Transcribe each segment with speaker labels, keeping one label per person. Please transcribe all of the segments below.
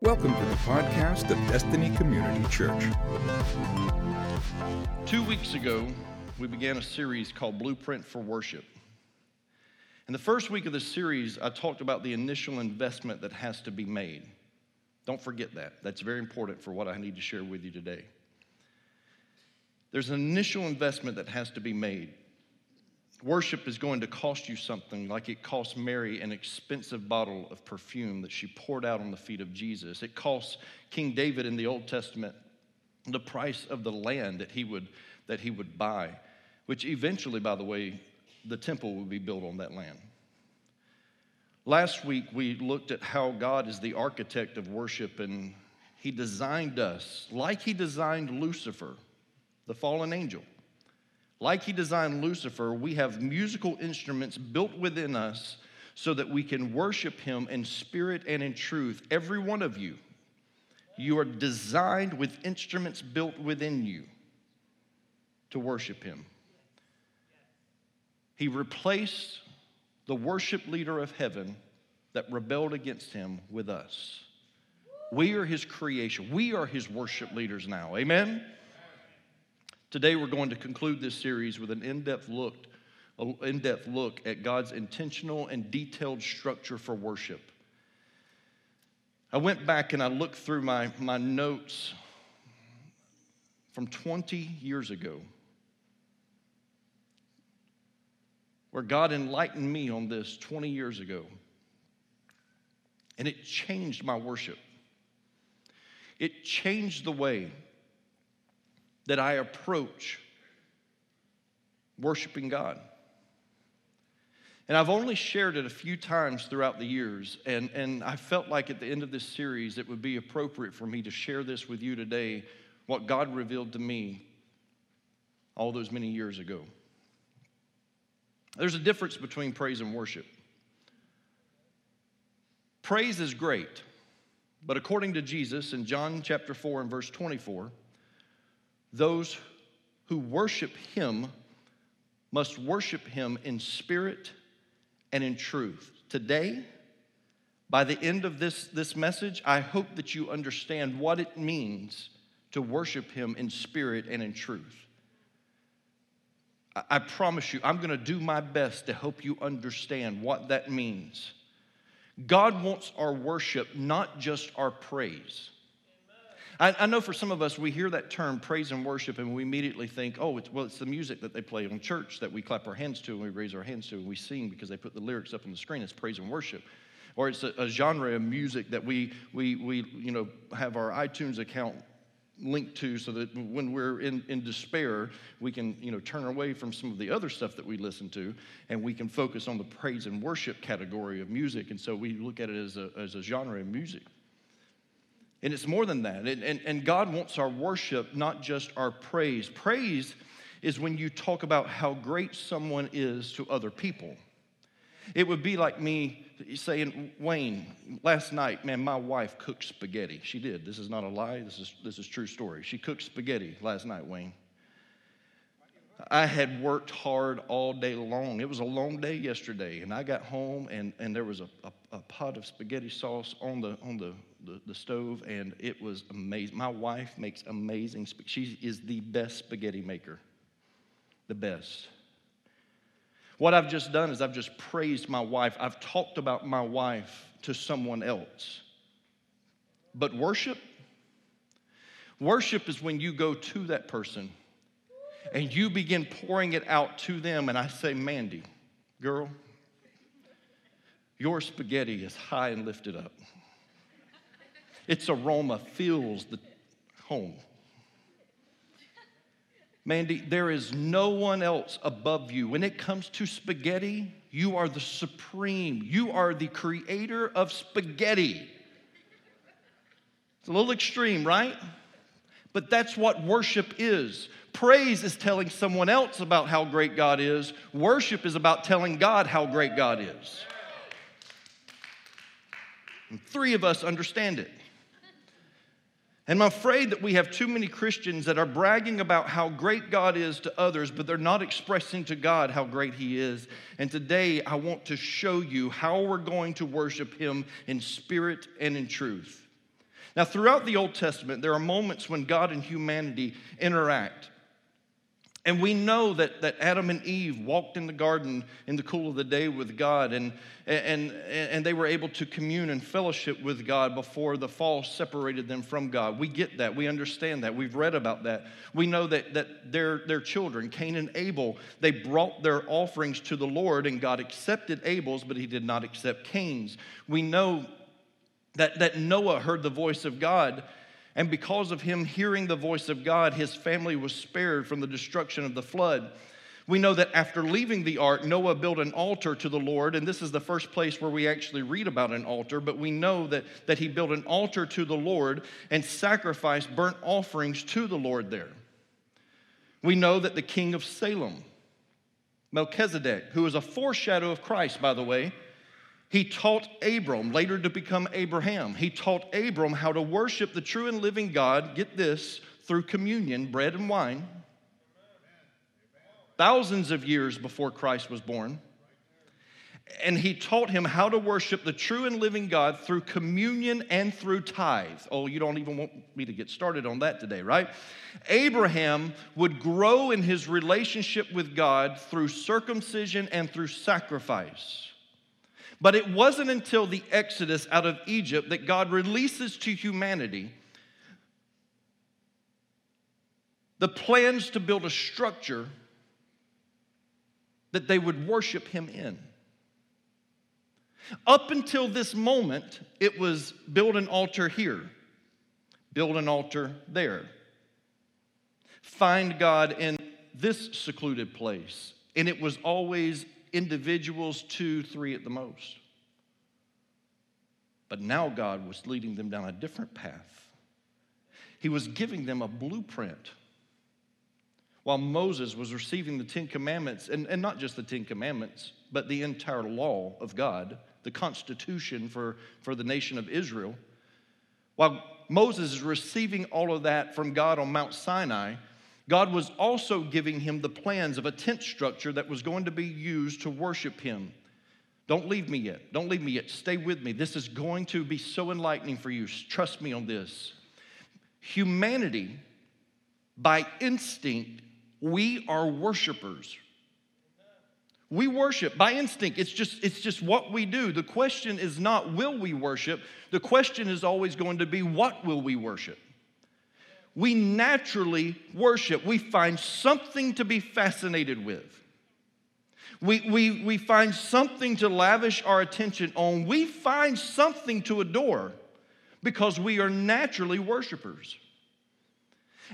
Speaker 1: Welcome to the podcast of Destiny Community Church.
Speaker 2: Two weeks ago, we began a series called Blueprint for Worship. In the first week of the series, I talked about the initial investment that has to be made. Don't forget that. That's very important for what I need to share with you today. There's an initial investment that has to be made. Worship is going to cost you something like it cost Mary an expensive bottle of perfume that she poured out on the feet of Jesus. It cost King David in the Old Testament the price of the land that he would, that he would buy, which eventually, by the way, the temple would be built on that land. Last week, we looked at how God is the architect of worship and he designed us like he designed Lucifer, the fallen angel. Like he designed Lucifer, we have musical instruments built within us so that we can worship him in spirit and in truth. Every one of you, you are designed with instruments built within you to worship him. He replaced the worship leader of heaven that rebelled against him with us. We are his creation. We are his worship leaders now. Amen? Today, we're going to conclude this series with an in depth look, in depth look at God's intentional and detailed structure for worship. I went back and I looked through my, my notes from 20 years ago, where God enlightened me on this 20 years ago. And it changed my worship. It changed the way that I approach worshiping God. And I've only shared it a few times throughout the years, and, and I felt like at the end of this series it would be appropriate for me to share this with you today, what God revealed to me all those many years ago. There's a difference between praise and worship. Praise is great, but according to Jesus in John chapter 4 and verse 24, those who worship him must worship him in spirit and in truth. Today, by the end of this, this message, I hope that you understand what it means to worship him in spirit and in truth. I, I promise you, I'm going to do my best to help you understand what that means. God wants our worship, not just our praise. I, I, know for some of us, we hear that term praise and worship, and we immediately think, oh, it's, well, it's the music that they play on church that we clap our hands to and we raise our hands to and we sing because they put the lyrics up on the screen. It's praise and worship. Or it's a, a genre of music that we, we, we you know, have our iTunes account linked to so that when we're in, in despair, we can you know, turn away from some of the other stuff that we listen to and we can focus on the praise and worship category of music. And so we look at it as a, as a genre of music. And it's more than that. And, and, and God wants our worship, not just our praise. Praise is when you talk about how great someone is to other people. It would be like me saying, Wayne, last night, man, my wife cooked spaghetti. She did. This is not a lie. This is, this is true story. She cooked spaghetti last night, Wayne. I had worked hard all day long. It was a long day yesterday, and I got home and, and there was a, a, a pot of spaghetti sauce on the on the, the, the, stove, and it was amazing. My wife makes amazing. She is the best spaghetti maker, the best. What I've just done is I've just praised my wife. I've talked about my wife to someone else. But worship, worship is when you go to that person and you begin pouring it out to them. And I say, Mandy, girl, your spaghetti is high and lifted up. Its aroma fills the home. Mandy, there is no one else above you. When it comes to spaghetti, you are the supreme. You are the creator of spaghetti. It's a little extreme, right? But that's what worship is. Praise is telling someone else about how great God is, worship is about telling God how great God is. And three of us understand it. And I'm afraid that we have too many Christians that are bragging about how great God is to others, but they're not expressing to God how great He is. And today I want to show you how we're going to worship Him in spirit and in truth. Now, throughout the Old Testament, there are moments when God and humanity interact. And we know that, that Adam and Eve walked in the garden in the cool of the day with God, and, and, and they were able to commune and fellowship with God before the fall separated them from God. We get that. We understand that. We've read about that. We know that, that their, their children, Cain and Abel, they brought their offerings to the Lord, and God accepted Abel's, but he did not accept Cain's. We know that, that Noah heard the voice of God and because of him hearing the voice of God, his family was spared from the destruction of the flood. We know that after leaving the ark, Noah built an altar to the Lord, and this is the first place where we actually read about an altar, but we know that, that he built an altar to the Lord and sacrificed burnt offerings to the Lord there. We know that the king of Salem, Melchizedek, who is a foreshadow of Christ, by the way, he taught Abram, later to become Abraham, he taught Abram how to worship the true and living God, get this, through communion, bread and wine, thousands of years before Christ was born. And he taught him how to worship the true and living God through communion and through tithe. Oh, you don't even want me to get started on that today, right? Abraham would grow in his relationship with God through circumcision and through sacrifice. But it wasn't until the Exodus out of Egypt that God releases to humanity the plans to build a structure that they would worship Him in. Up until this moment, it was build an altar here, build an altar there, find God in this secluded place. And it was always individuals, two, three at the most. But now God was leading them down a different path. He was giving them a blueprint. While Moses was receiving the Ten Commandments, and, and not just the Ten Commandments, but the entire law of God, the constitution for, for the nation of Israel, while Moses is receiving all of that from God on Mount Sinai, God was also giving him the plans of a tent structure that was going to be used to worship him. Don't leave me yet. Don't leave me yet. Stay with me. This is going to be so enlightening for you. Trust me on this. Humanity, by instinct, we are worshipers. We worship by instinct. It's just, it's just what we do. The question is not will we worship? The question is always going to be what will we worship? We naturally worship. We find something to be fascinated with. We, we, we find something to lavish our attention on. We find something to adore because we are naturally worshipers.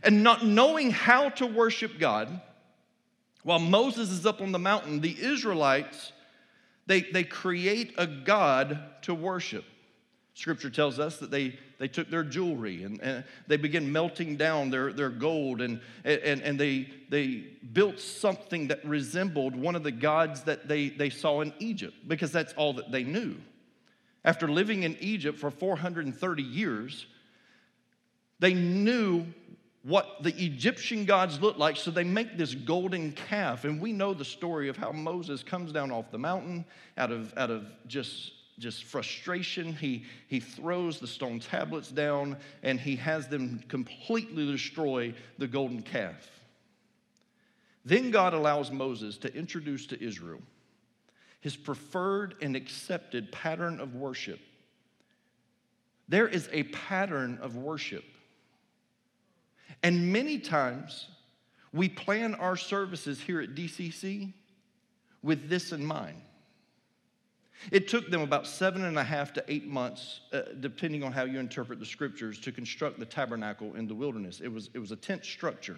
Speaker 2: And not knowing how to worship God, while Moses is up on the mountain, the Israelites, they, they create a God to worship. Scripture tells us that they, they took their jewelry and, and they began melting down their, their gold and, and, and they, they built something that resembled one of the gods that they, they saw in Egypt because that's all that they knew. After living in Egypt for 430 years, they knew what the Egyptian gods looked like, so they make this golden calf. And we know the story of how Moses comes down off the mountain out of, out of just just frustration, he, he throws the stone tablets down and he has them completely destroy the golden calf. Then God allows Moses to introduce to Israel his preferred and accepted pattern of worship. There is a pattern of worship. And many times we plan our services here at DCC with this in mind. It took them about seven and a half to eight months, uh, depending on how you interpret the scriptures, to construct the tabernacle in the wilderness. It was, it was a tent structure.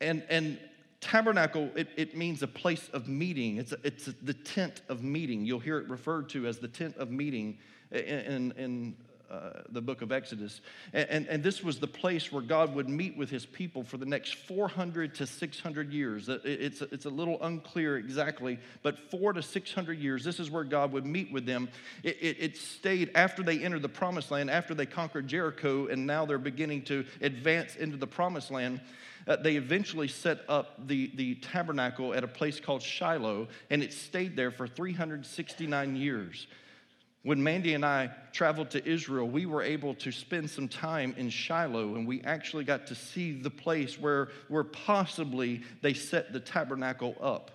Speaker 2: And, and tabernacle, it, it means a place of meeting. It's, a, it's a, the tent of meeting. You'll hear it referred to as the tent of meeting in, in uh, the book of Exodus. And, and, and, this was the place where God would meet with his people for the next 400 to 600 years. It's, it's a little unclear exactly, but four to 600 years, this is where God would meet with them. It, it, it stayed after they entered the promised land, after they conquered Jericho, and now they're beginning to advance into the promised land. Uh, they eventually set up the, the tabernacle at a place called Shiloh, and it stayed there for 369 years. When Mandy and I traveled to Israel, we were able to spend some time in Shiloh, and we actually got to see the place where, where possibly they set the tabernacle up.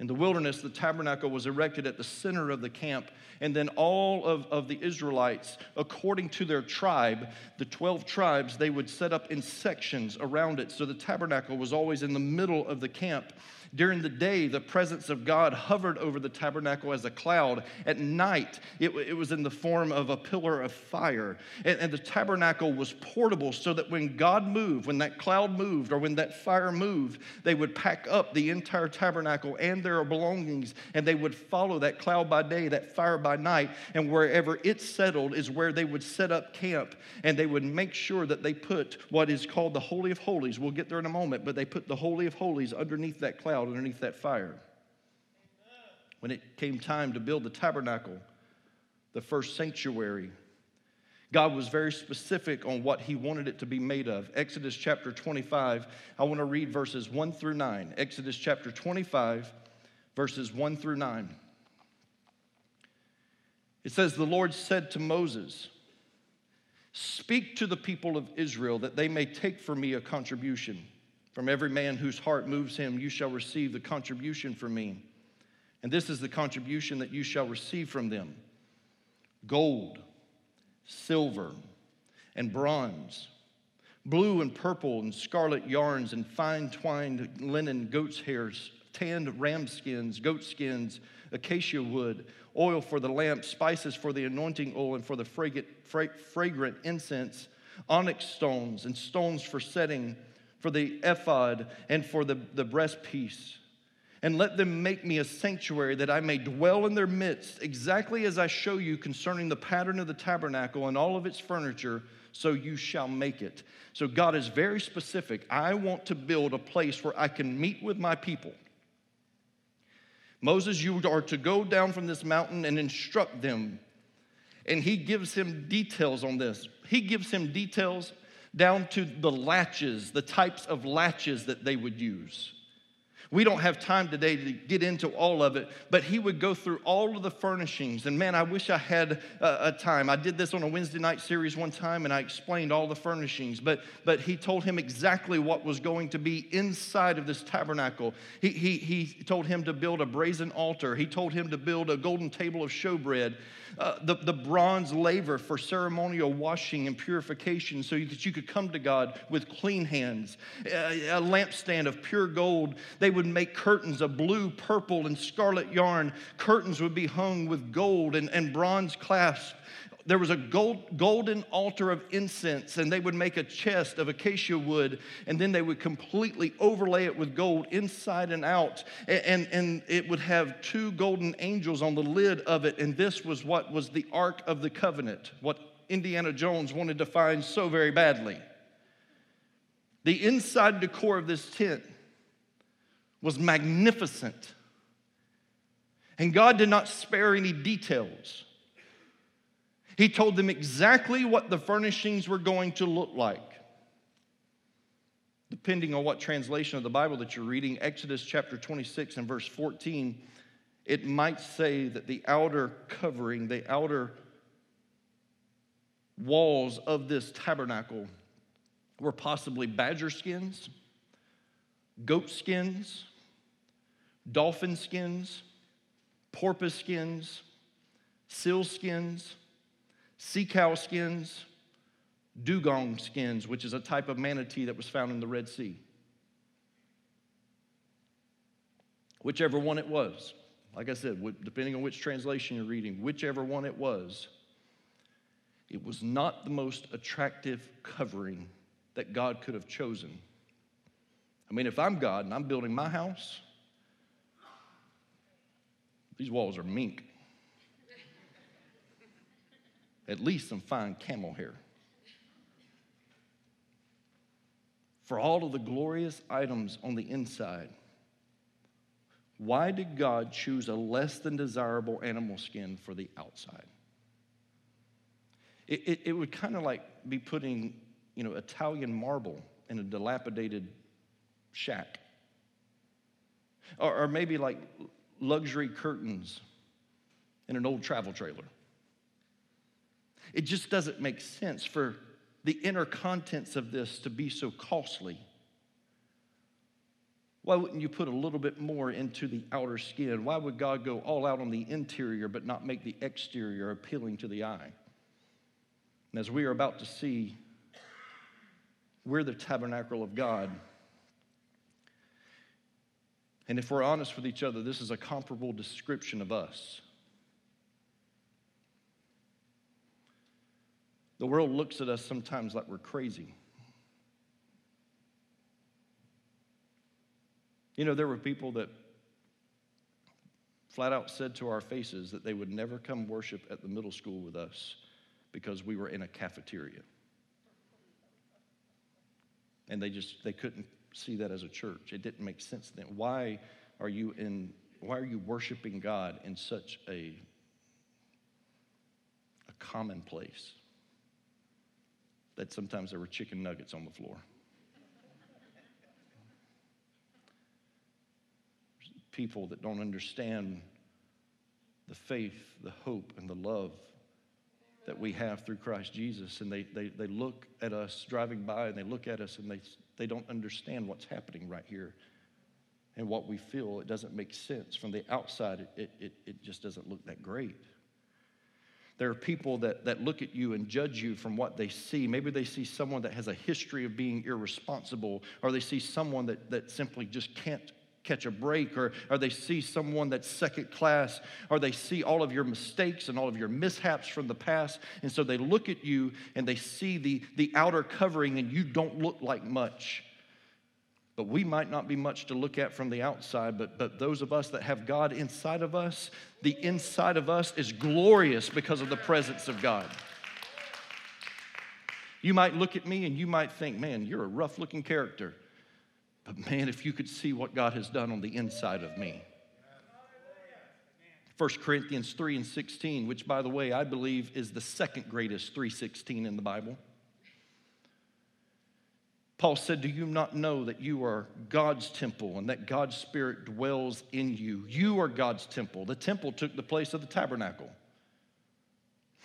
Speaker 2: In the wilderness, the tabernacle was erected at the center of the camp, and then all of, of the Israelites, according to their tribe, the 12 tribes, they would set up in sections around it. So the tabernacle was always in the middle of the camp. During the day, the presence of God hovered over the tabernacle as a cloud. At night, it, it was in the form of a pillar of fire. And, and the tabernacle was portable so that when God moved, when that cloud moved, or when that fire moved, they would pack up the entire tabernacle and their belongings, and they would follow that cloud by day, that fire by night. And wherever it settled is where they would set up camp, and they would make sure that they put what is called the Holy of Holies. We'll get there in a moment, but they put the Holy of Holies underneath that cloud cloud underneath that fire. When it came time to build the tabernacle, the first sanctuary, God was very specific on what he wanted it to be made of. Exodus chapter 25, I want to read verses 1 through 9. Exodus chapter 25, verses 1 through 9. It says, The Lord said to Moses, Speak to the people of Israel that they may take for me a contribution. From every man whose heart moves him, you shall receive the contribution from me. And this is the contribution that you shall receive from them gold, silver, and bronze, blue and purple and scarlet yarns, and fine twined linen, goat's hairs, tanned ram skins, goat skins, acacia wood, oil for the lamp, spices for the anointing oil, and for the fragrant, fragrant incense, onyx stones, and stones for setting for the ephod, and for the, the breastpiece. And let them make me a sanctuary that I may dwell in their midst, exactly as I show you concerning the pattern of the tabernacle and all of its furniture, so you shall make it. So God is very specific. I want to build a place where I can meet with my people. Moses, you are to go down from this mountain and instruct them. And he gives him details on this. He gives him details down to the latches, the types of latches that they would use. We don't have time today to get into all of it, but he would go through all of the furnishings. And man, I wish I had a, a, time. I did this on a Wednesday night series one time and I explained all the furnishings, but, but he told him exactly what was going to be inside of this tabernacle. He, he, he told him to build a brazen altar, he told him to build a golden table of showbread. Uh, the, the bronze laver for ceremonial washing and purification so that you could come to God with clean hands, a, a lampstand of pure gold. They would make curtains of blue, purple, and scarlet yarn. Curtains would be hung with gold and, and bronze clasps there was a gold, golden altar of incense, and they would make a chest of acacia wood, and then they would completely overlay it with gold inside and out. And, and, and it would have two golden angels on the lid of it, and this was what was the Ark of the Covenant, what Indiana Jones wanted to find so very badly. The inside decor of this tent was magnificent. And God did not spare any details. He told them exactly what the furnishings were going to look like. Depending on what translation of the Bible that you're reading, Exodus chapter 26 and verse 14, it might say that the outer covering, the outer walls of this tabernacle were possibly badger skins, goat skins, dolphin skins, porpoise skins, seal skins, sea cow skins, dugong skins, which is a type of manatee that was found in the Red Sea. Whichever one it was, like I said, depending on which translation you're reading, whichever one it was, it was not the most attractive covering that God could have chosen. I mean, if I'm God and I'm building my house, these walls are mink. At least some fine camel hair. For all of the glorious items on the inside, why did God choose a less than desirable animal skin for the outside? It, it, it would kind of like be putting, you know, Italian marble in a dilapidated shack. Or, or maybe like luxury curtains in an old travel trailer. It just doesn't make sense for the inner contents of this to be so costly. Why wouldn't you put a little bit more into the outer skin? Why would God go all out on the interior but not make the exterior appealing to the eye? And as we are about to see, we're the tabernacle of God. And if we're honest with each other, this is a comparable description of us. The world looks at us sometimes like we're crazy. You know, there were people that flat out said to our faces that they would never come worship at the middle school with us because we were in a cafeteria. And they just they couldn't see that as a church. It didn't make sense then. Why are you in why are you worshiping God in such a a common place? That sometimes there were chicken nuggets on the floor. People that don't understand the faith, the hope, and the love that we have through Christ Jesus. And they, they, they look at us driving by and they look at us and they, they don't understand what's happening right here and what we feel. It doesn't make sense. From the outside, it, it, it just doesn't look that great. There are people that, that look at you and judge you from what they see. Maybe they see someone that has a history of being irresponsible, or they see someone that, that simply just can't catch a break, or, or they see someone that's second class, or they see all of your mistakes and all of your mishaps from the past. And so they look at you and they see the, the outer covering, and you don't look like much. But we might not be much to look at from the outside, but, but those of us that have God inside of us, the inside of us is glorious because of the presence of God. You might look at me and you might think, man, you're a rough looking character. But man, if you could see what God has done on the inside of me. 1 Corinthians 3 and 16, which by the way, I believe is the second greatest 316 in the Bible. Paul said, Do you not know that you are God's temple and that God's Spirit dwells in you? You are God's temple. The temple took the place of the tabernacle.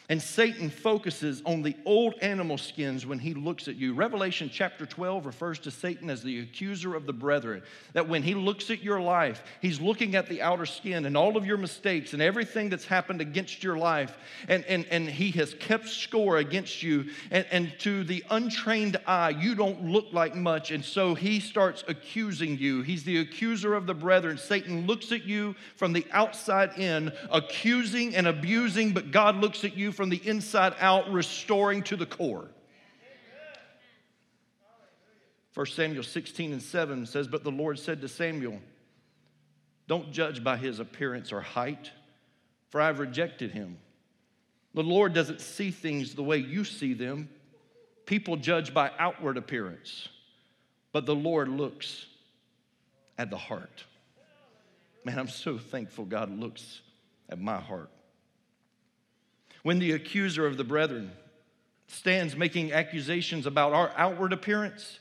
Speaker 2: And Satan focuses on the old animal skins when he looks at you. Revelation chapter 12 refers to Satan as the accuser of the brethren. That when he looks at your life, he's looking at the outer skin and all of your mistakes and everything that's happened against your life. And, and, and he has kept score against you. And, and to the untrained eye, you don't look like much. And so he starts accusing you. He's the accuser of the brethren. Satan looks at you from the outside in, accusing and abusing, but God looks at you from the inside out, restoring to the core. 1 Samuel 16 and 7 says, But the Lord said to Samuel, Don't judge by his appearance or height, for I've rejected him. The Lord doesn't see things the way you see them. People judge by outward appearance, but the Lord looks at the heart. Man, I'm so thankful God looks at my heart. When the accuser of the brethren stands making accusations about our outward appearance,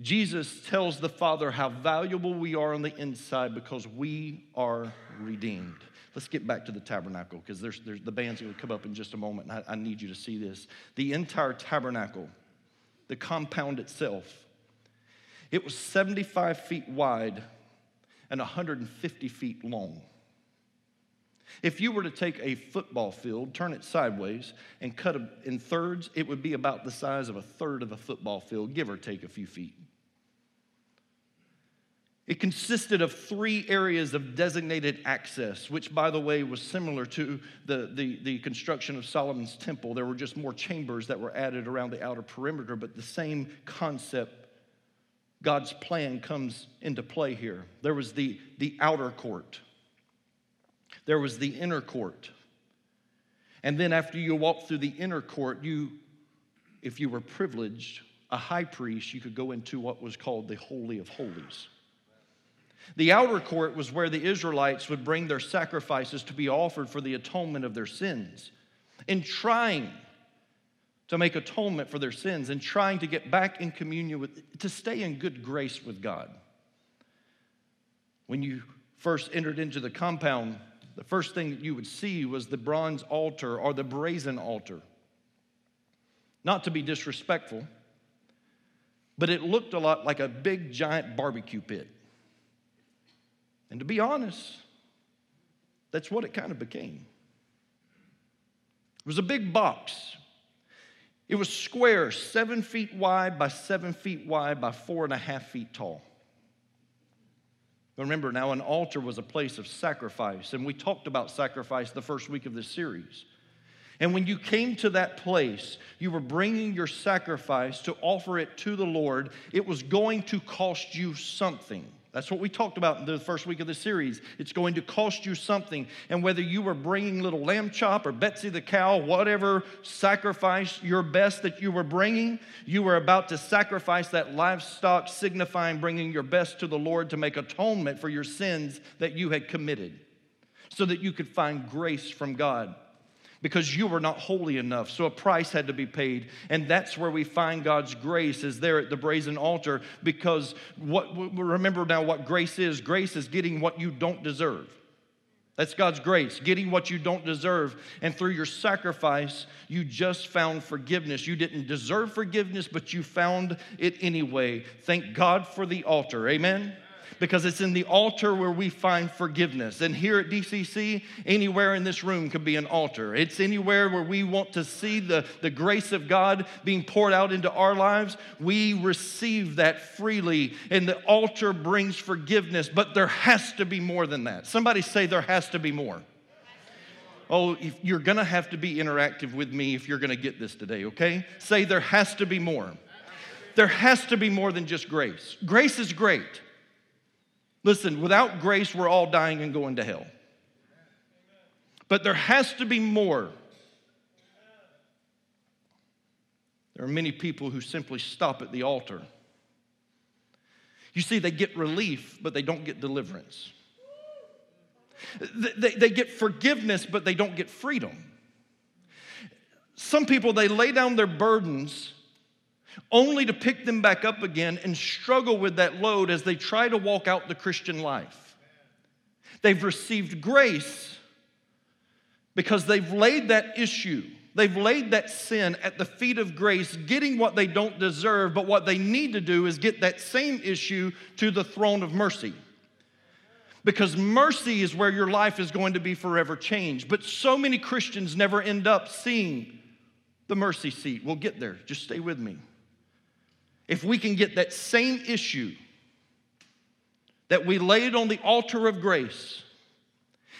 Speaker 2: Jesus tells the Father how valuable we are on the inside because we are redeemed. Let's get back to the tabernacle because there's, there's, the band's going to come up in just a moment, and I, I need you to see this. The entire tabernacle, the compound itself, it was 75 feet wide and 150 feet long. If you were to take a football field, turn it sideways, and cut it in thirds, it would be about the size of a third of a football field, give or take a few feet. It consisted of three areas of designated access, which, by the way, was similar to the, the, the, construction of Solomon's temple. There were just more chambers that were added around the outer perimeter, but the same concept, God's plan comes into play here. There was the, the outer court there was the inner court. And then after you walked through the inner court, you, if you were privileged, a high priest, you could go into what was called the Holy of Holies. The outer court was where the Israelites would bring their sacrifices to be offered for the atonement of their sins. In trying to make atonement for their sins and trying to get back in communion with, to stay in good grace with God. When you first entered into the compound, the first thing that you would see was the bronze altar or the brazen altar. Not to be disrespectful, but it looked a lot like a big giant barbecue pit. And to be honest, that's what it kind of became. It was a big box. It was square, seven feet wide by seven feet wide by four and a half feet tall. Remember now, an altar was a place of sacrifice, and we talked about sacrifice the first week of this series. And when you came to that place, you were bringing your sacrifice to offer it to the Lord. It was going to cost you something. That's what we talked about in the first week of the series. It's going to cost you something. And whether you were bringing little lamb chop or Betsy the cow, whatever sacrifice your best that you were bringing, you were about to sacrifice that livestock, signifying bringing your best to the Lord to make atonement for your sins that you had committed so that you could find grace from God because you were not holy enough. So a price had to be paid. And that's where we find God's grace is there at the brazen altar because what remember now what grace is. Grace is getting what you don't deserve. That's God's grace, getting what you don't deserve. And through your sacrifice, you just found forgiveness. You didn't deserve forgiveness, but you found it anyway. Thank God for the altar. Amen because it's in the altar where we find forgiveness. And here at DCC, anywhere in this room could be an altar. It's anywhere where we want to see the, the grace of God being poured out into our lives. We receive that freely, and the altar brings forgiveness, but there has to be more than that. Somebody say, There has to be more. Oh, you're gonna have to be interactive with me if you're gonna get this today, okay? Say, There has to be more. There has to be more than just grace. Grace is great. Listen, without grace, we're all dying and going to hell. But there has to be more. There are many people who simply stop at the altar. You see, they get relief, but they don't get deliverance. They, they get forgiveness, but they don't get freedom. Some people, they lay down their burdens only to pick them back up again and struggle with that load as they try to walk out the Christian life. They've received grace because they've laid that issue, they've laid that sin at the feet of grace, getting what they don't deserve, but what they need to do is get that same issue to the throne of mercy. Because mercy is where your life is going to be forever changed. But so many Christians never end up seeing the mercy seat. We'll get there. Just stay with me if we can get that same issue that we laid on the altar of grace,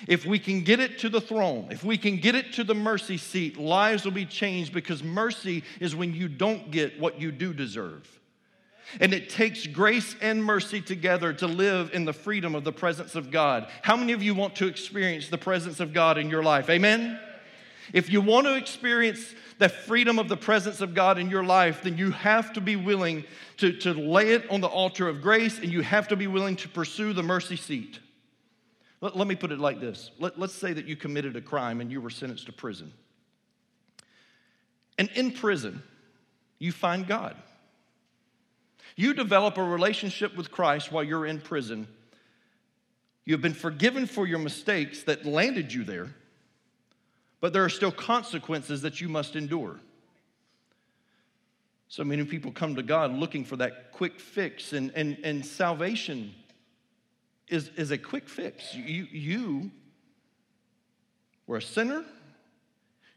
Speaker 2: if we can get it to the throne, if we can get it to the mercy seat, lives will be changed because mercy is when you don't get what you do deserve. And it takes grace and mercy together to live in the freedom of the presence of God. How many of you want to experience the presence of God in your life? Amen? If you want to experience the freedom of the presence of God in your life, then you have to be willing to, to lay it on the altar of grace and you have to be willing to pursue the mercy seat. Let, let me put it like this let, let's say that you committed a crime and you were sentenced to prison. And in prison, you find God. You develop a relationship with Christ while you're in prison. You have been forgiven for your mistakes that landed you there but there are still consequences that you must endure. So many people come to God looking for that quick fix, and, and, and salvation is, is a quick fix. You, you were a sinner,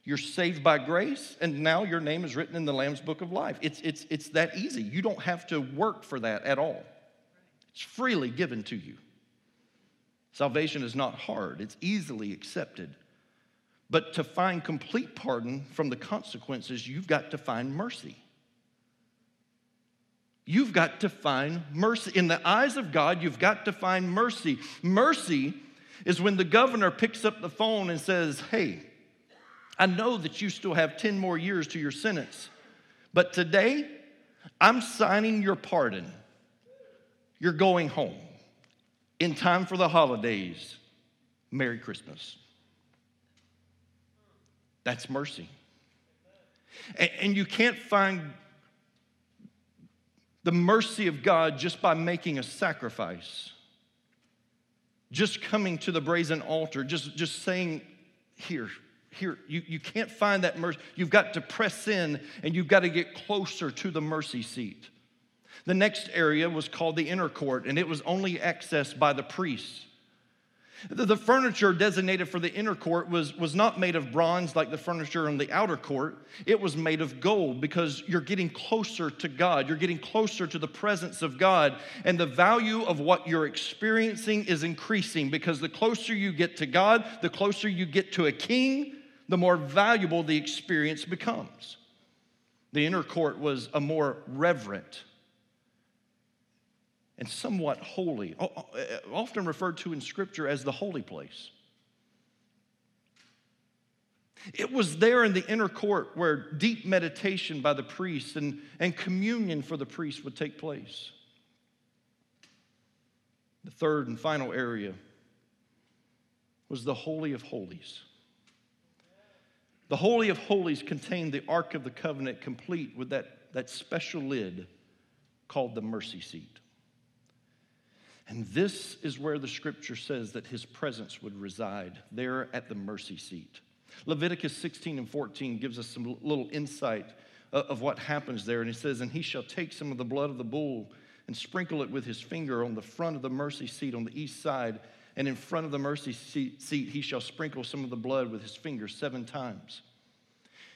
Speaker 2: you're saved by grace, and now your name is written in the Lamb's book of life. It's, it's, it's that easy. You don't have to work for that at all, it's freely given to you. Salvation is not hard, it's easily accepted. But to find complete pardon from the consequences, you've got to find mercy. You've got to find mercy. In the eyes of God, you've got to find mercy. Mercy is when the governor picks up the phone and says, Hey, I know that you still have 10 more years to your sentence. But today, I'm signing your pardon. You're going home in time for the holidays. Merry Christmas. That's mercy. And, you can't find the mercy of God just by making a sacrifice, just coming to the brazen altar, just, just saying, Here, here. You, you can't find that mercy. You've got to press in and you've got to get closer to the mercy seat. The next area was called the inner court, and it was only accessed by the priests. The furniture designated for the inner court was, was not made of bronze like the furniture in the outer court. It was made of gold because you're getting closer to God. You're getting closer to the presence of God. And the value of what you're experiencing is increasing because the closer you get to God, the closer you get to a king, the more valuable the experience becomes. The inner court was a more reverent and somewhat holy, eh, eh, often referred to in Scripture as the holy place. It was there in the inner court where deep meditation by the priest and, and communion for the priest would take place. The third and final area was the Holy of Holies. The Holy of Holies contained the Ark of the Covenant, complete with that, that special lid called the mercy seat. And this is where the scripture says that his presence would reside, there at the mercy seat. Leviticus 16 and 14 gives us some little insight of what happens there. And he says, And he shall take some of the blood of the bull and sprinkle it with his finger on the front of the mercy seat on the east side. And in front of the mercy seat, he shall sprinkle some of the blood with his finger seven times.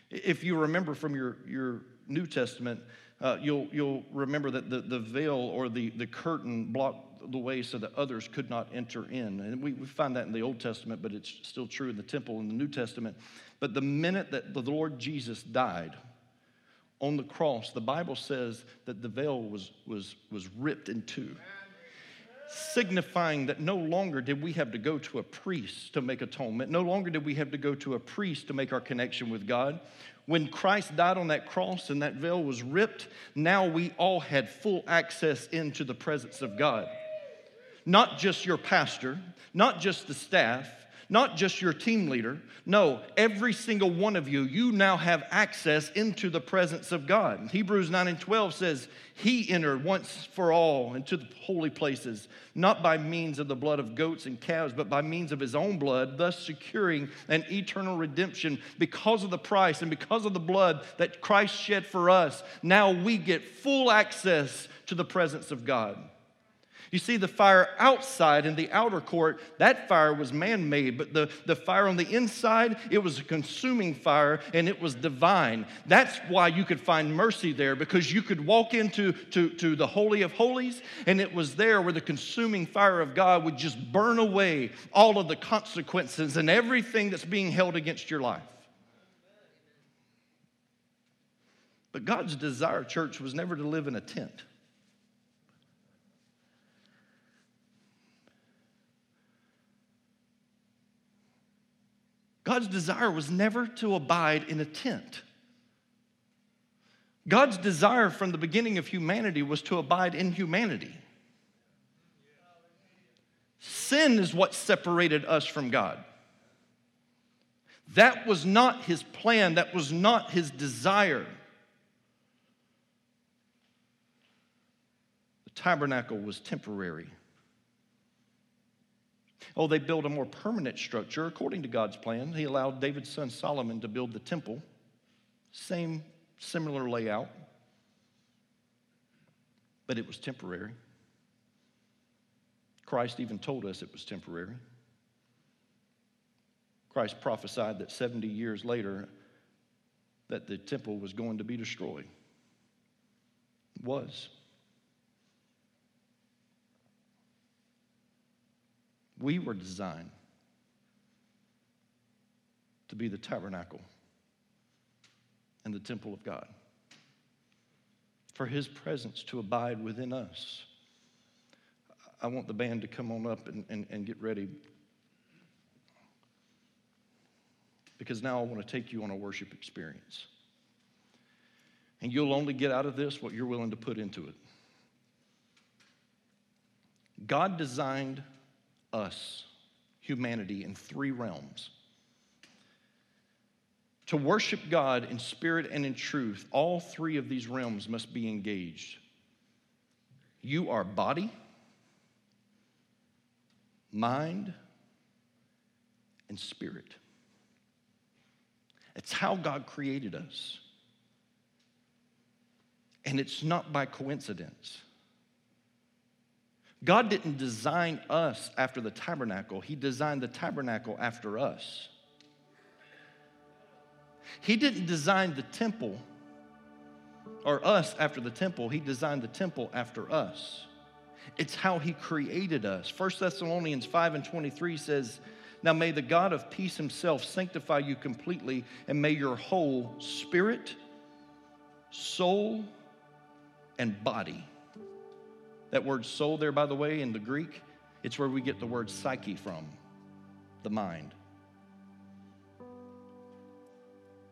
Speaker 2: If you remember from your, your New Testament, uh, you'll, you'll remember that the, the veil or the, the curtain blocked the way so that others could not enter in. And we, we find that in the Old Testament, but it's still true in the temple in the New Testament. But the minute that the Lord Jesus died on the cross, the Bible says that the veil was, was, was ripped in two signifying that no longer did we have to go to a priest to make atonement. No longer did we have to go to a priest to make our connection with God. When Christ died on that cross and that veil was ripped, now we all had full access into the presence of God. Not just your pastor, not just the staff, not just your team leader. No, every single one of you, you now have access into the presence of God. Hebrews 9 and 12 says, He entered once for all into the holy places, not by means of the blood of goats and calves, but by means of His own blood, thus securing an eternal redemption because of the price and because of the blood that Christ shed for us. Now we get full access to the presence of God. You see, the fire outside in the outer court, that fire was man made, but the, the fire on the inside, it was a consuming fire and it was divine. That's why you could find mercy there because you could walk into to, to the Holy of Holies and it was there where the consuming fire of God would just burn away all of the consequences and everything that's being held against your life. But God's desire, church, was never to live in a tent. God's desire was never to abide in a tent. God's desire from the beginning of humanity was to abide in humanity. Sin is what separated us from God. That was not his plan, that was not his desire. The tabernacle was temporary. Oh, they built a more permanent structure according to God's plan. He allowed David's son Solomon to build the temple. Same, similar layout, but it was temporary. Christ even told us it was temporary. Christ prophesied that 70 years later that the temple was going to be destroyed. It was. We were designed to be the tabernacle and the temple of God, for His presence to abide within us. I want the band to come on up and, and, and get ready. because now I want to take you on a worship experience. And you'll only get out of this what you're willing to put into it. God designed us, humanity, in three realms. To worship God in spirit and in truth, all three of these realms must be engaged. You are body, mind, and spirit. It's how God created us. And it's not by coincidence. God didn't design us after the tabernacle, He designed the tabernacle after us. He didn't design the temple or us after the temple, He designed the temple after us. It's how He created us. 1 Thessalonians 5 and 23 says, Now may the God of peace Himself sanctify you completely, and may your whole spirit, soul, and body. That word soul, there, by the way, in the Greek, it's where we get the word psyche from, the mind.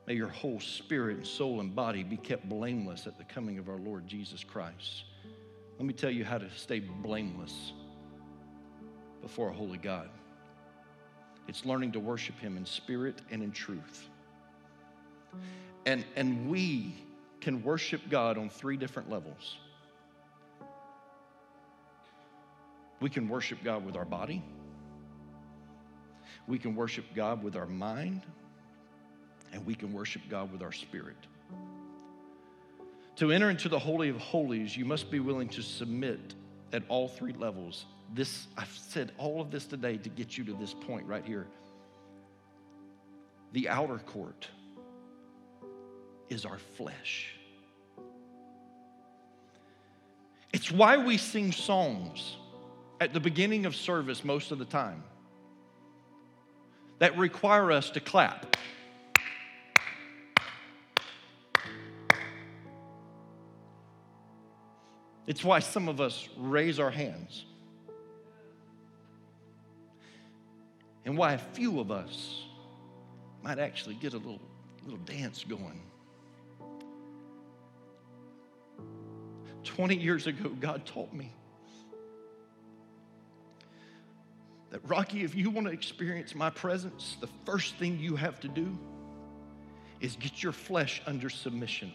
Speaker 2: May your whole spirit, and soul, and body be kept blameless at the coming of our Lord Jesus Christ. Let me tell you how to stay blameless before a holy God. It's learning to worship Him in spirit and in truth. And, and we can worship God on three different levels. We can worship God with our body. We can worship God with our mind and we can worship God with our spirit. To enter into the Holy of Holies, you must be willing to submit at all three levels. This, I've said all of this today to get you to this point right here. The outer court is our flesh. It's why we sing songs at the beginning of service most of the time that require us to clap. It's why some of us raise our hands. And why a few of us might actually get a little, little dance going. 20 years ago, God taught me that, Rocky, if you want to experience my presence, the first thing you have to do is get your flesh under submission.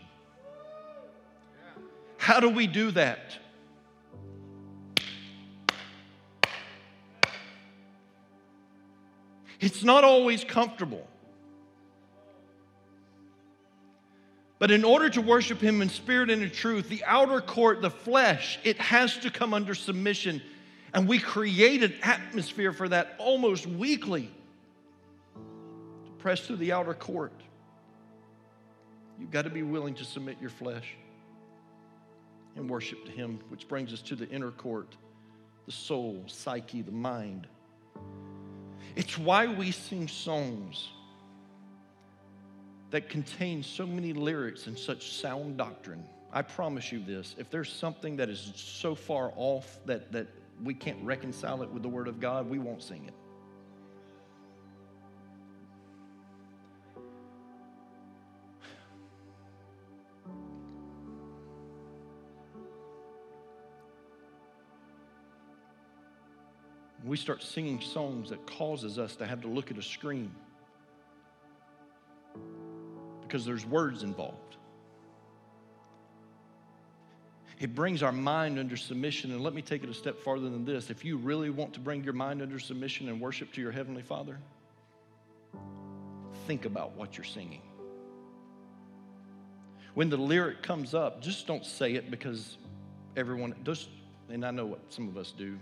Speaker 2: How do we do that? It's not always comfortable. But in order to worship Him in spirit and in truth, the outer court, the flesh, it has to come under submission. And we create an atmosphere for that almost weekly to press through the outer court. You've got to be willing to submit your flesh and worship to Him, which brings us to the inner court, the soul, psyche, the mind. It's why we sing songs that contain so many lyrics and such sound doctrine. I promise you this if there's something that is so far off that, that we can't reconcile it with the Word of God, we won't sing it. we start singing songs that causes us to have to look at a screen because there's words involved. It brings our mind under submission. And let me take it a step farther than this. If you really want to bring your mind under submission and worship to your Heavenly Father, think about what you're singing. When the lyric comes up, just don't say it because everyone, just, and I know what some of us do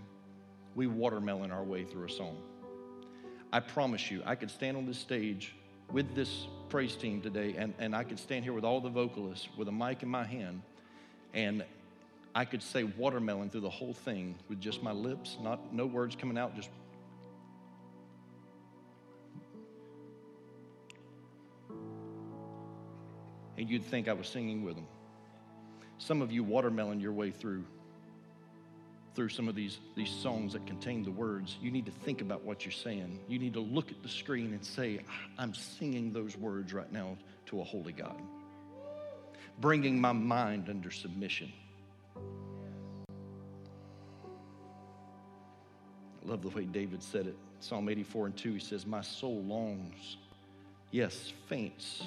Speaker 2: we watermelon our way through a song. I promise you, I could stand on this stage with this praise team today, and, and I could stand here with all the vocalists with a mic in my hand, and I could say watermelon through the whole thing with just my lips, not no words coming out, just and you'd think I was singing with them. Some of you watermelon your way through
Speaker 3: through some of these, these songs that contain the words, you need to think about what you're saying. You need to look at the screen and say, I'm singing those words right now to a holy God, bringing my mind under submission. I love the way David said it. Psalm 84 and 2, he says, My soul longs, yes, faints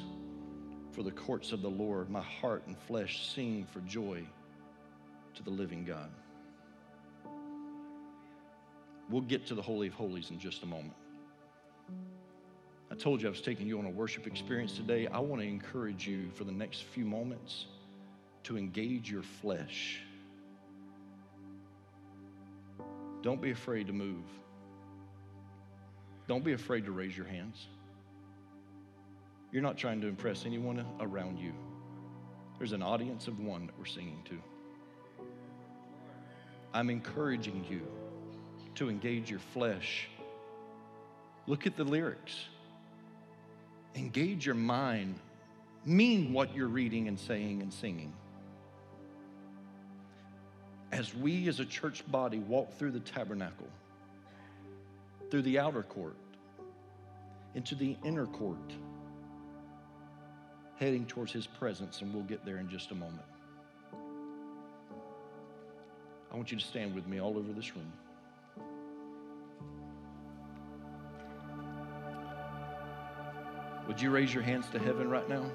Speaker 3: for the courts of the Lord. My heart and flesh sing for joy to the living God. We'll get to the Holy of Holies in just a moment. I told you I was taking you on a worship experience today. I want to encourage you for the next few moments to engage your flesh. Don't be afraid to move. Don't be afraid to raise your hands. You're not trying to impress anyone around you. There's an audience of one that we're singing to. I'm encouraging you to engage your flesh. Look at the lyrics. Engage your mind. Mean what you're reading and saying and singing. As we as a church body walk through the tabernacle, through the outer court, into the inner court, heading towards his presence, and we'll get there in just a moment. I want you to stand with me all over this room. Would you raise your hands to heaven right now?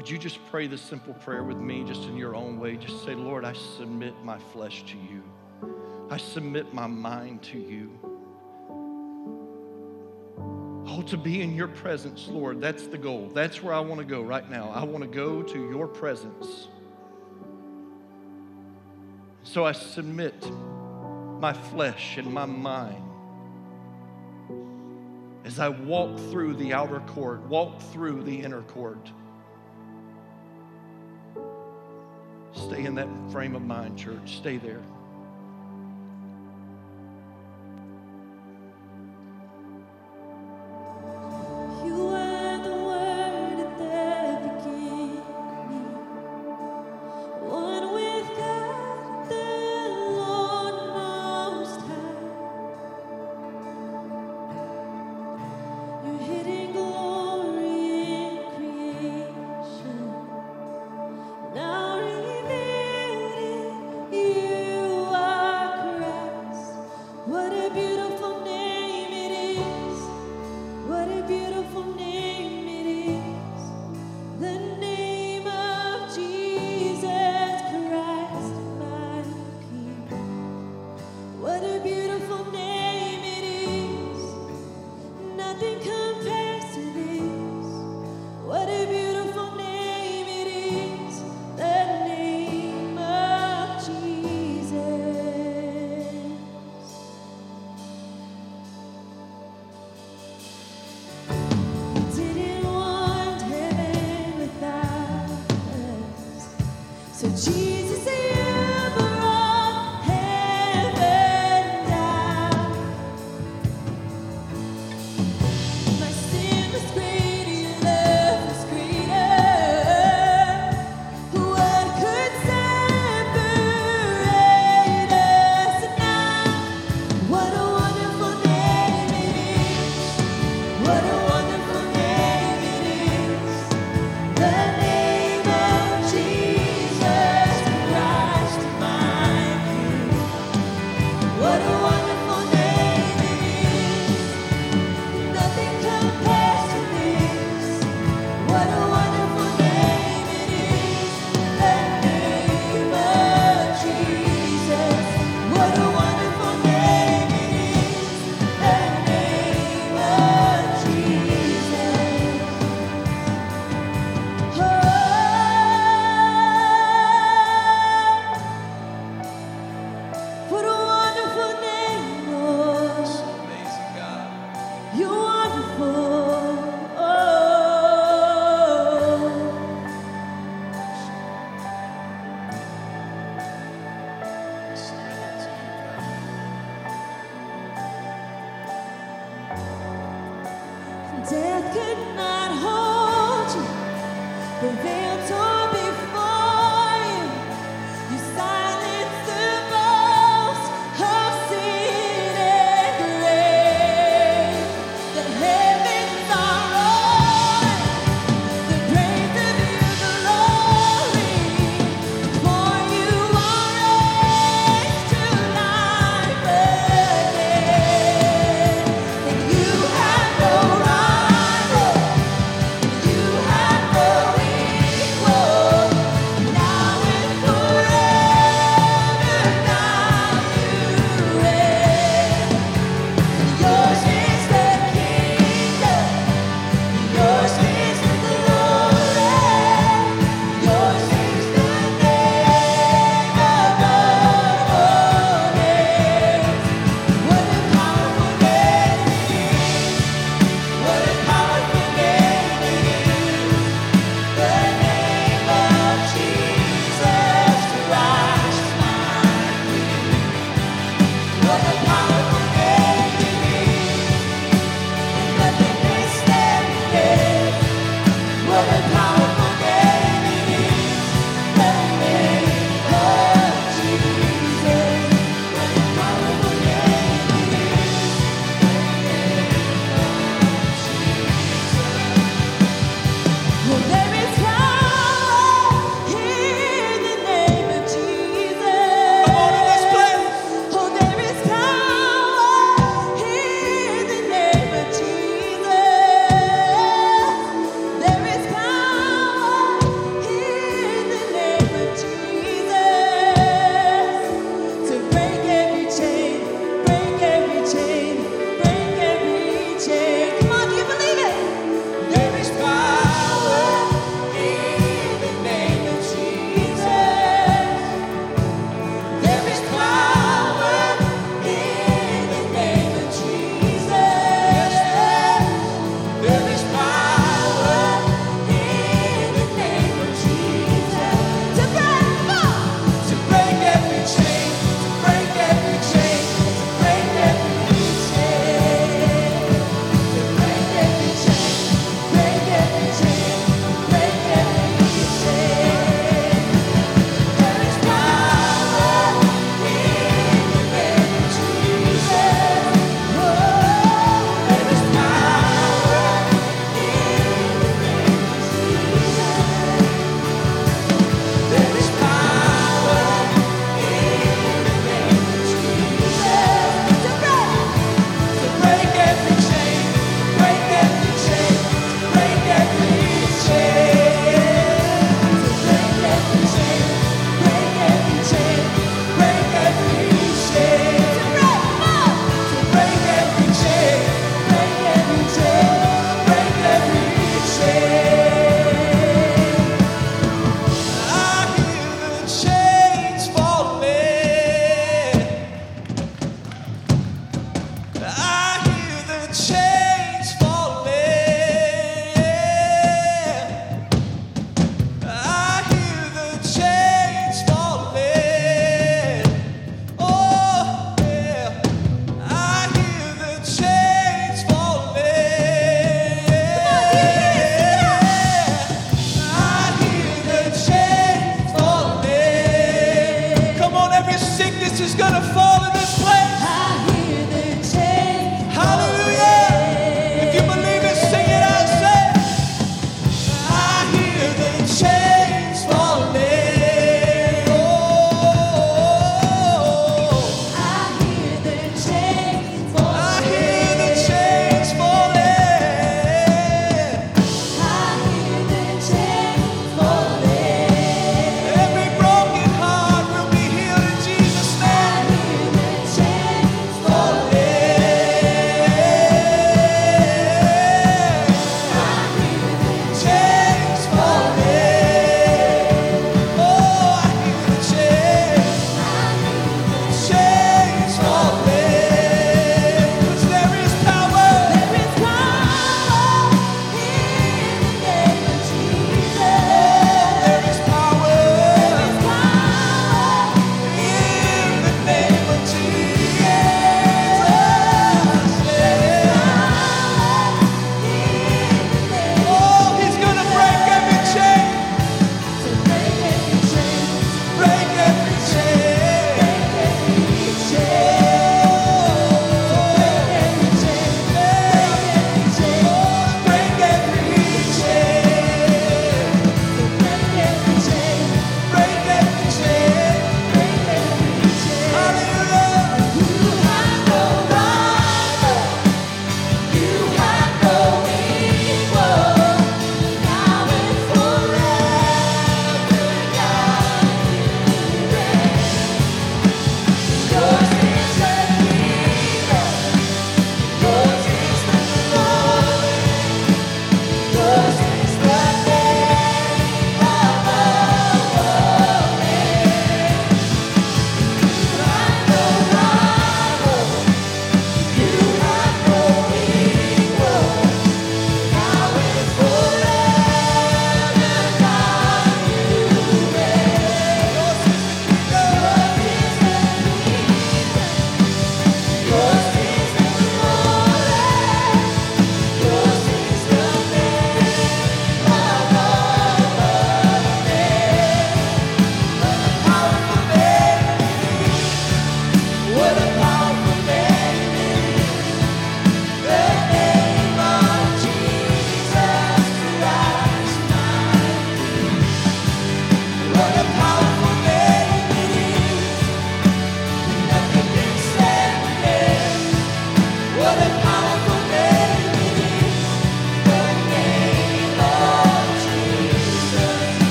Speaker 3: Would you just pray this simple prayer with me, just in your own way? Just say, Lord, I submit my flesh to you. I submit my mind to you. Oh, to be in your presence, Lord, that's the goal. That's where I want to go right now. I want to go to your presence. So I submit my flesh and my mind as I walk through the outer court, walk through the inner court. Stay in that frame of mind, church. Stay there.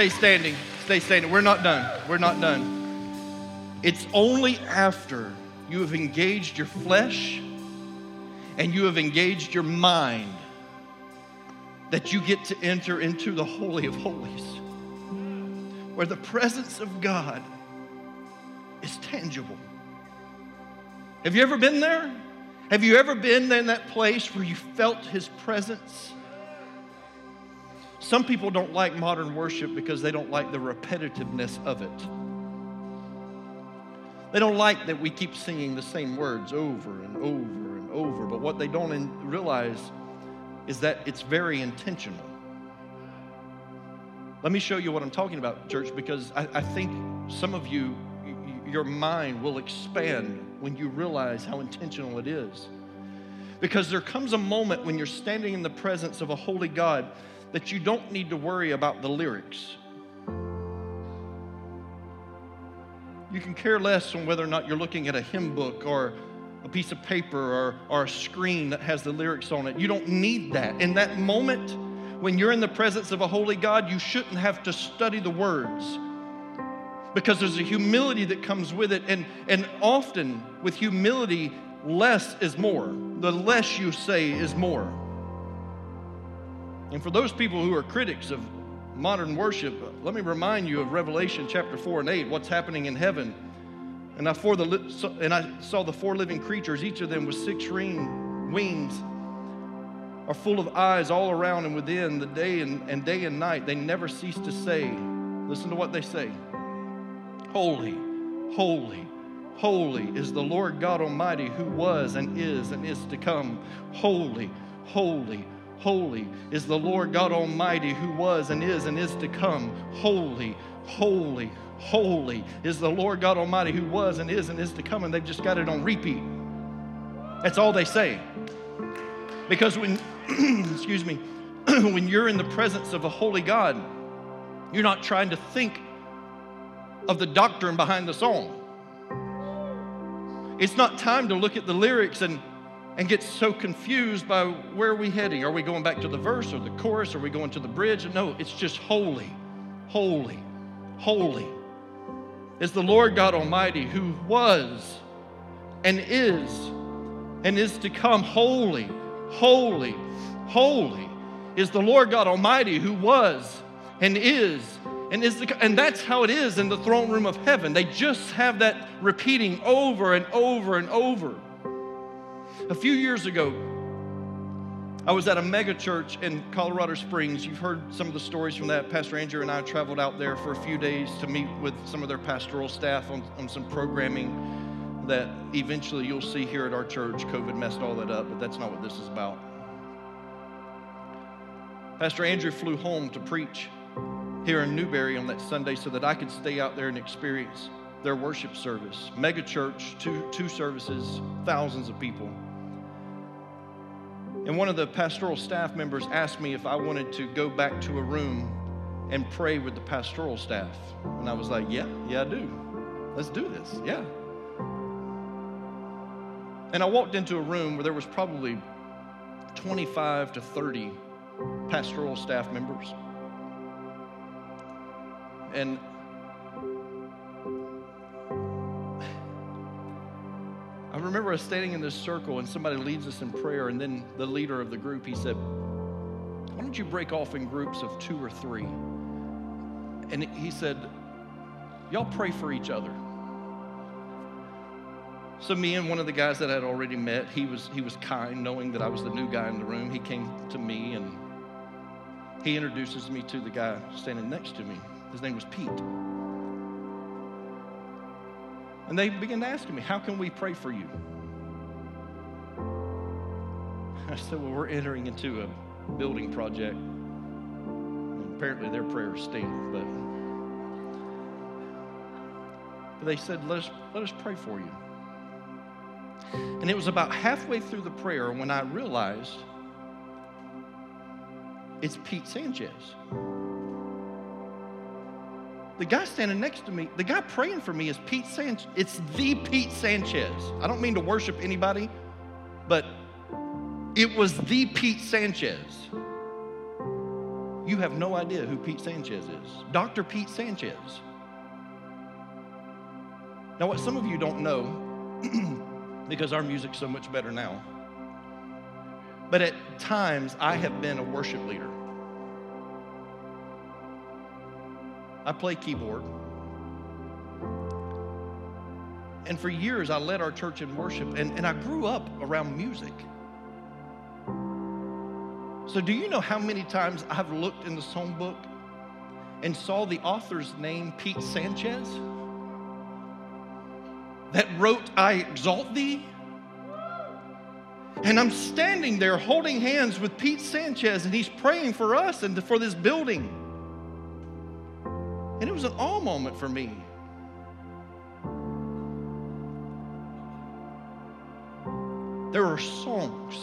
Speaker 2: Stay standing. Stay standing. We're not done. We're not done. It's only after you have engaged your flesh and you have engaged your mind that you get to enter into the Holy of Holies, where the presence of God is tangible. Have you ever been there? Have you ever been in that place where you felt His presence? Some people don't like modern worship because they don't like the repetitiveness of it. They don't like that we keep singing the same words over and over and over, but what they don't realize is that it's very intentional. Let me show you what I'm talking about, church, because I, I think some of you, your mind will expand when you realize how intentional it is. Because there comes a moment when you're standing in the presence of a holy God that you don't need to worry about the lyrics. You can care less on whether or not you're looking at a hymn book or a piece of paper or, or a screen that has the lyrics on it. You don't need that. In that moment, when you're in the presence of a holy God, you shouldn't have to study the words because there's a humility that comes with it. And, and often, with humility, less is more. The less you say is more. And for those people who are critics of modern worship, let me remind you of Revelation chapter 4 and 8, what's happening in heaven. And I, the, and I saw the four living creatures, each of them with six ring, wings, are full of eyes all around and within the day and, and day and night. They never cease to say, listen to what they say Holy, holy, holy is the Lord God Almighty who was and is and is to come. Holy, holy, Holy is the Lord God Almighty who was and is and is to come. Holy, holy, holy is the Lord God Almighty who was and is and is to come. And they've just got it on repeat. That's all they say. Because when, excuse me, when you're in the presence of a holy God, you're not trying to think of the doctrine behind the song. It's not time to look at the lyrics and and get so confused by where are we heading? Are we going back to the verse or the chorus? Are we going to the bridge? No, it's just holy, holy, holy is the Lord God Almighty who was and is and is to come. Holy, holy, holy is the Lord God Almighty who was and is and is the, and that's how it is in the throne room of heaven. They just have that repeating over and over and over. A few years ago, I was at a mega church in Colorado Springs. You've heard some of the stories from that. Pastor Andrew and I traveled out there for a few days to meet with some of their pastoral staff on, on some programming that eventually you'll see here at our church. COVID messed all that up, but that's not what this is about. Pastor Andrew flew home to preach here in Newberry on that Sunday so that I could stay out there and experience their worship service. Mega church, two, two services, thousands of people. And one of the pastoral staff members asked me if I wanted to go back to a room and pray with the pastoral staff. And I was like, yeah, yeah, I do. Let's do this. Yeah. And I walked into a room where there was probably 25 to 30 pastoral staff members. And remember us standing in this circle and somebody leads us in prayer, and then the leader of the group, he said, Why don't you break off in groups of two or three? And he said, Y'all pray for each other. So me and one of the guys that I had already met, he was he was kind, knowing that I was the new guy in the room. He came to me and he introduces me to the guy standing next to me. His name was Pete. And they began asking me, How can we pray for you? I said, Well, we're entering into a building project. And apparently their prayers stink, but But they said, let us, let us pray for you. And it was about halfway through the prayer when I realized it's Pete Sanchez. The guy standing next to me, the guy praying for me is Pete Sanchez. It's the Pete Sanchez. I don't mean to worship anybody, but it was the Pete Sanchez. You have no idea who Pete Sanchez is. Dr. Pete Sanchez. Now, what some of you don't know, because our music's so much better now, but at times I have been a worship leader. I play keyboard. And for years, I led our church in worship, and, and I grew up around music. So, do you know how many times I've looked in the songbook and saw the author's name, Pete Sanchez, that wrote, I exalt thee? And I'm standing there holding hands with Pete Sanchez, and he's praying for us and for this building. And it was an awe moment for me. There are songs,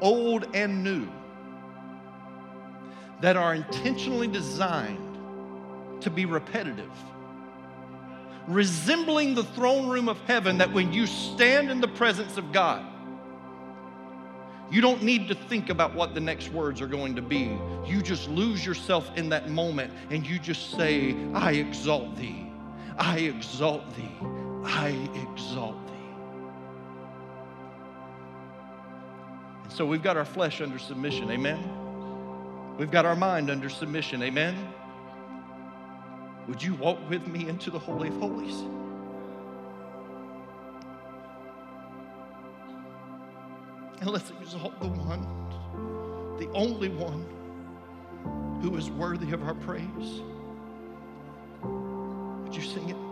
Speaker 2: old and new, that are intentionally designed to be repetitive, resembling the throne room of heaven, that when you stand in the presence of God, you don't need to think about what the next words are going to be. You just lose yourself in that moment and you just say, I exalt thee. I exalt thee. I exalt thee. And so we've got our flesh under submission. Amen. We've got our mind under submission. Amen. Would you walk with me into the Holy of Holies? And let's exalt the one, the only one who is worthy of our praise. Would you sing it?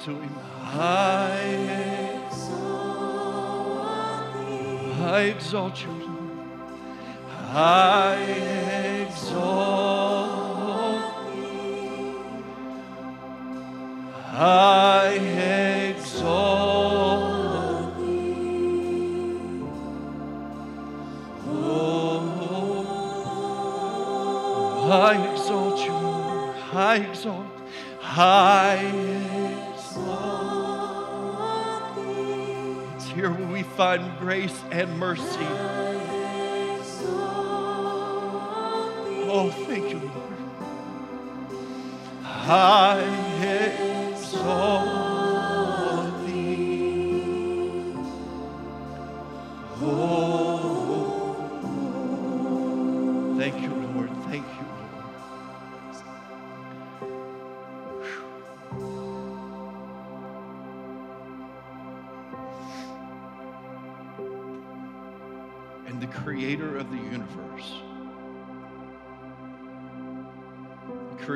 Speaker 2: To him. I,
Speaker 3: Exalt.
Speaker 2: I exalt you. I and mercy.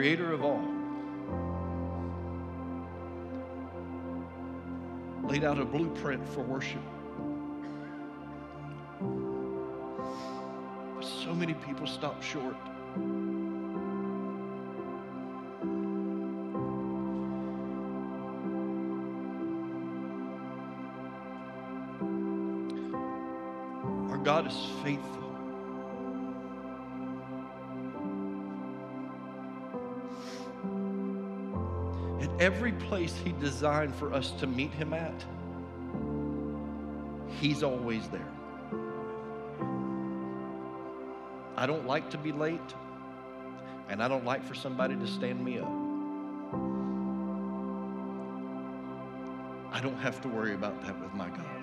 Speaker 2: Creator of all, laid out a blueprint for worship. But so many people stop short. Our God is faithful. Every place He designed for us to meet Him at, He's always there. I don't like to be late, and I don't like for somebody to stand me up. I don't have to worry about that with my God.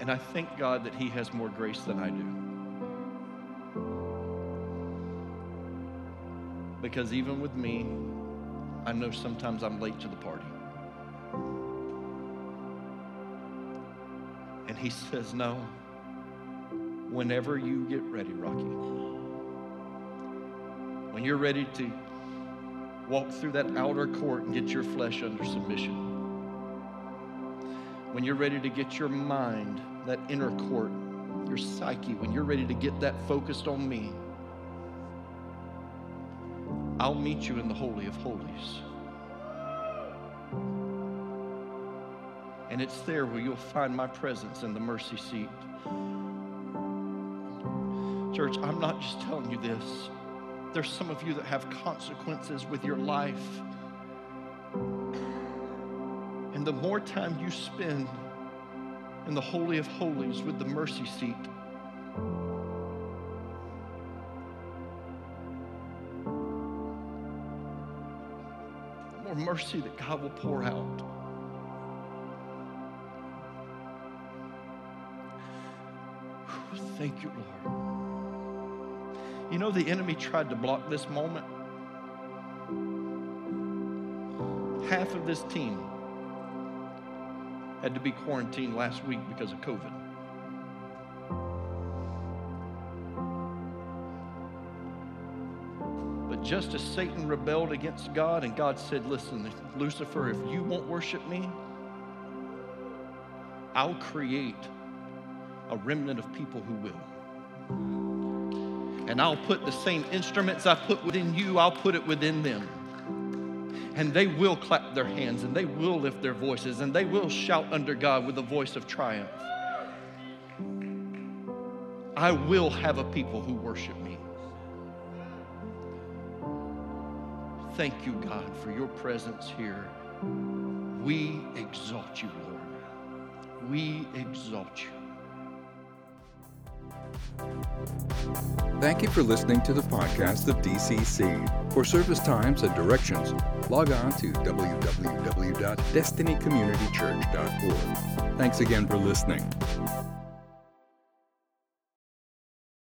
Speaker 2: And I thank God that He has more grace than I do. Because even with me, I know sometimes I'm late to the party. And He says, No, whenever you get ready, Rocky, when you're ready to walk through that outer court and get your flesh under submission when you're ready to get your mind, that inner court, your psyche, when you're ready to get that focused on me, I'll meet you in the Holy of Holies. And it's there where you'll find my presence in the mercy seat. Church, I'm not just telling you this. There's some of you that have consequences with your life. And the more time you spend in the Holy of Holies with the mercy seat, mercy that God will pour out. Thank you, Lord. You know, the enemy tried to block this moment. Half of this team had to be quarantined last week because of COVID. Just as Satan rebelled against God, and God said, Listen, Lucifer, if you won't worship me, I'll create a remnant of people who will. And I'll put the same instruments I put within you, I'll put it within them and they will clap their hands and they will lift their voices and they will shout under God with a voice of triumph. I will have a people who worship me. Thank you, God, for your presence here. We exalt you, Lord. We exalt you.
Speaker 1: Thank you for listening to the podcast of DCC. For service times and directions, log on to www.destinycommunitychurch.org. Thanks again for listening.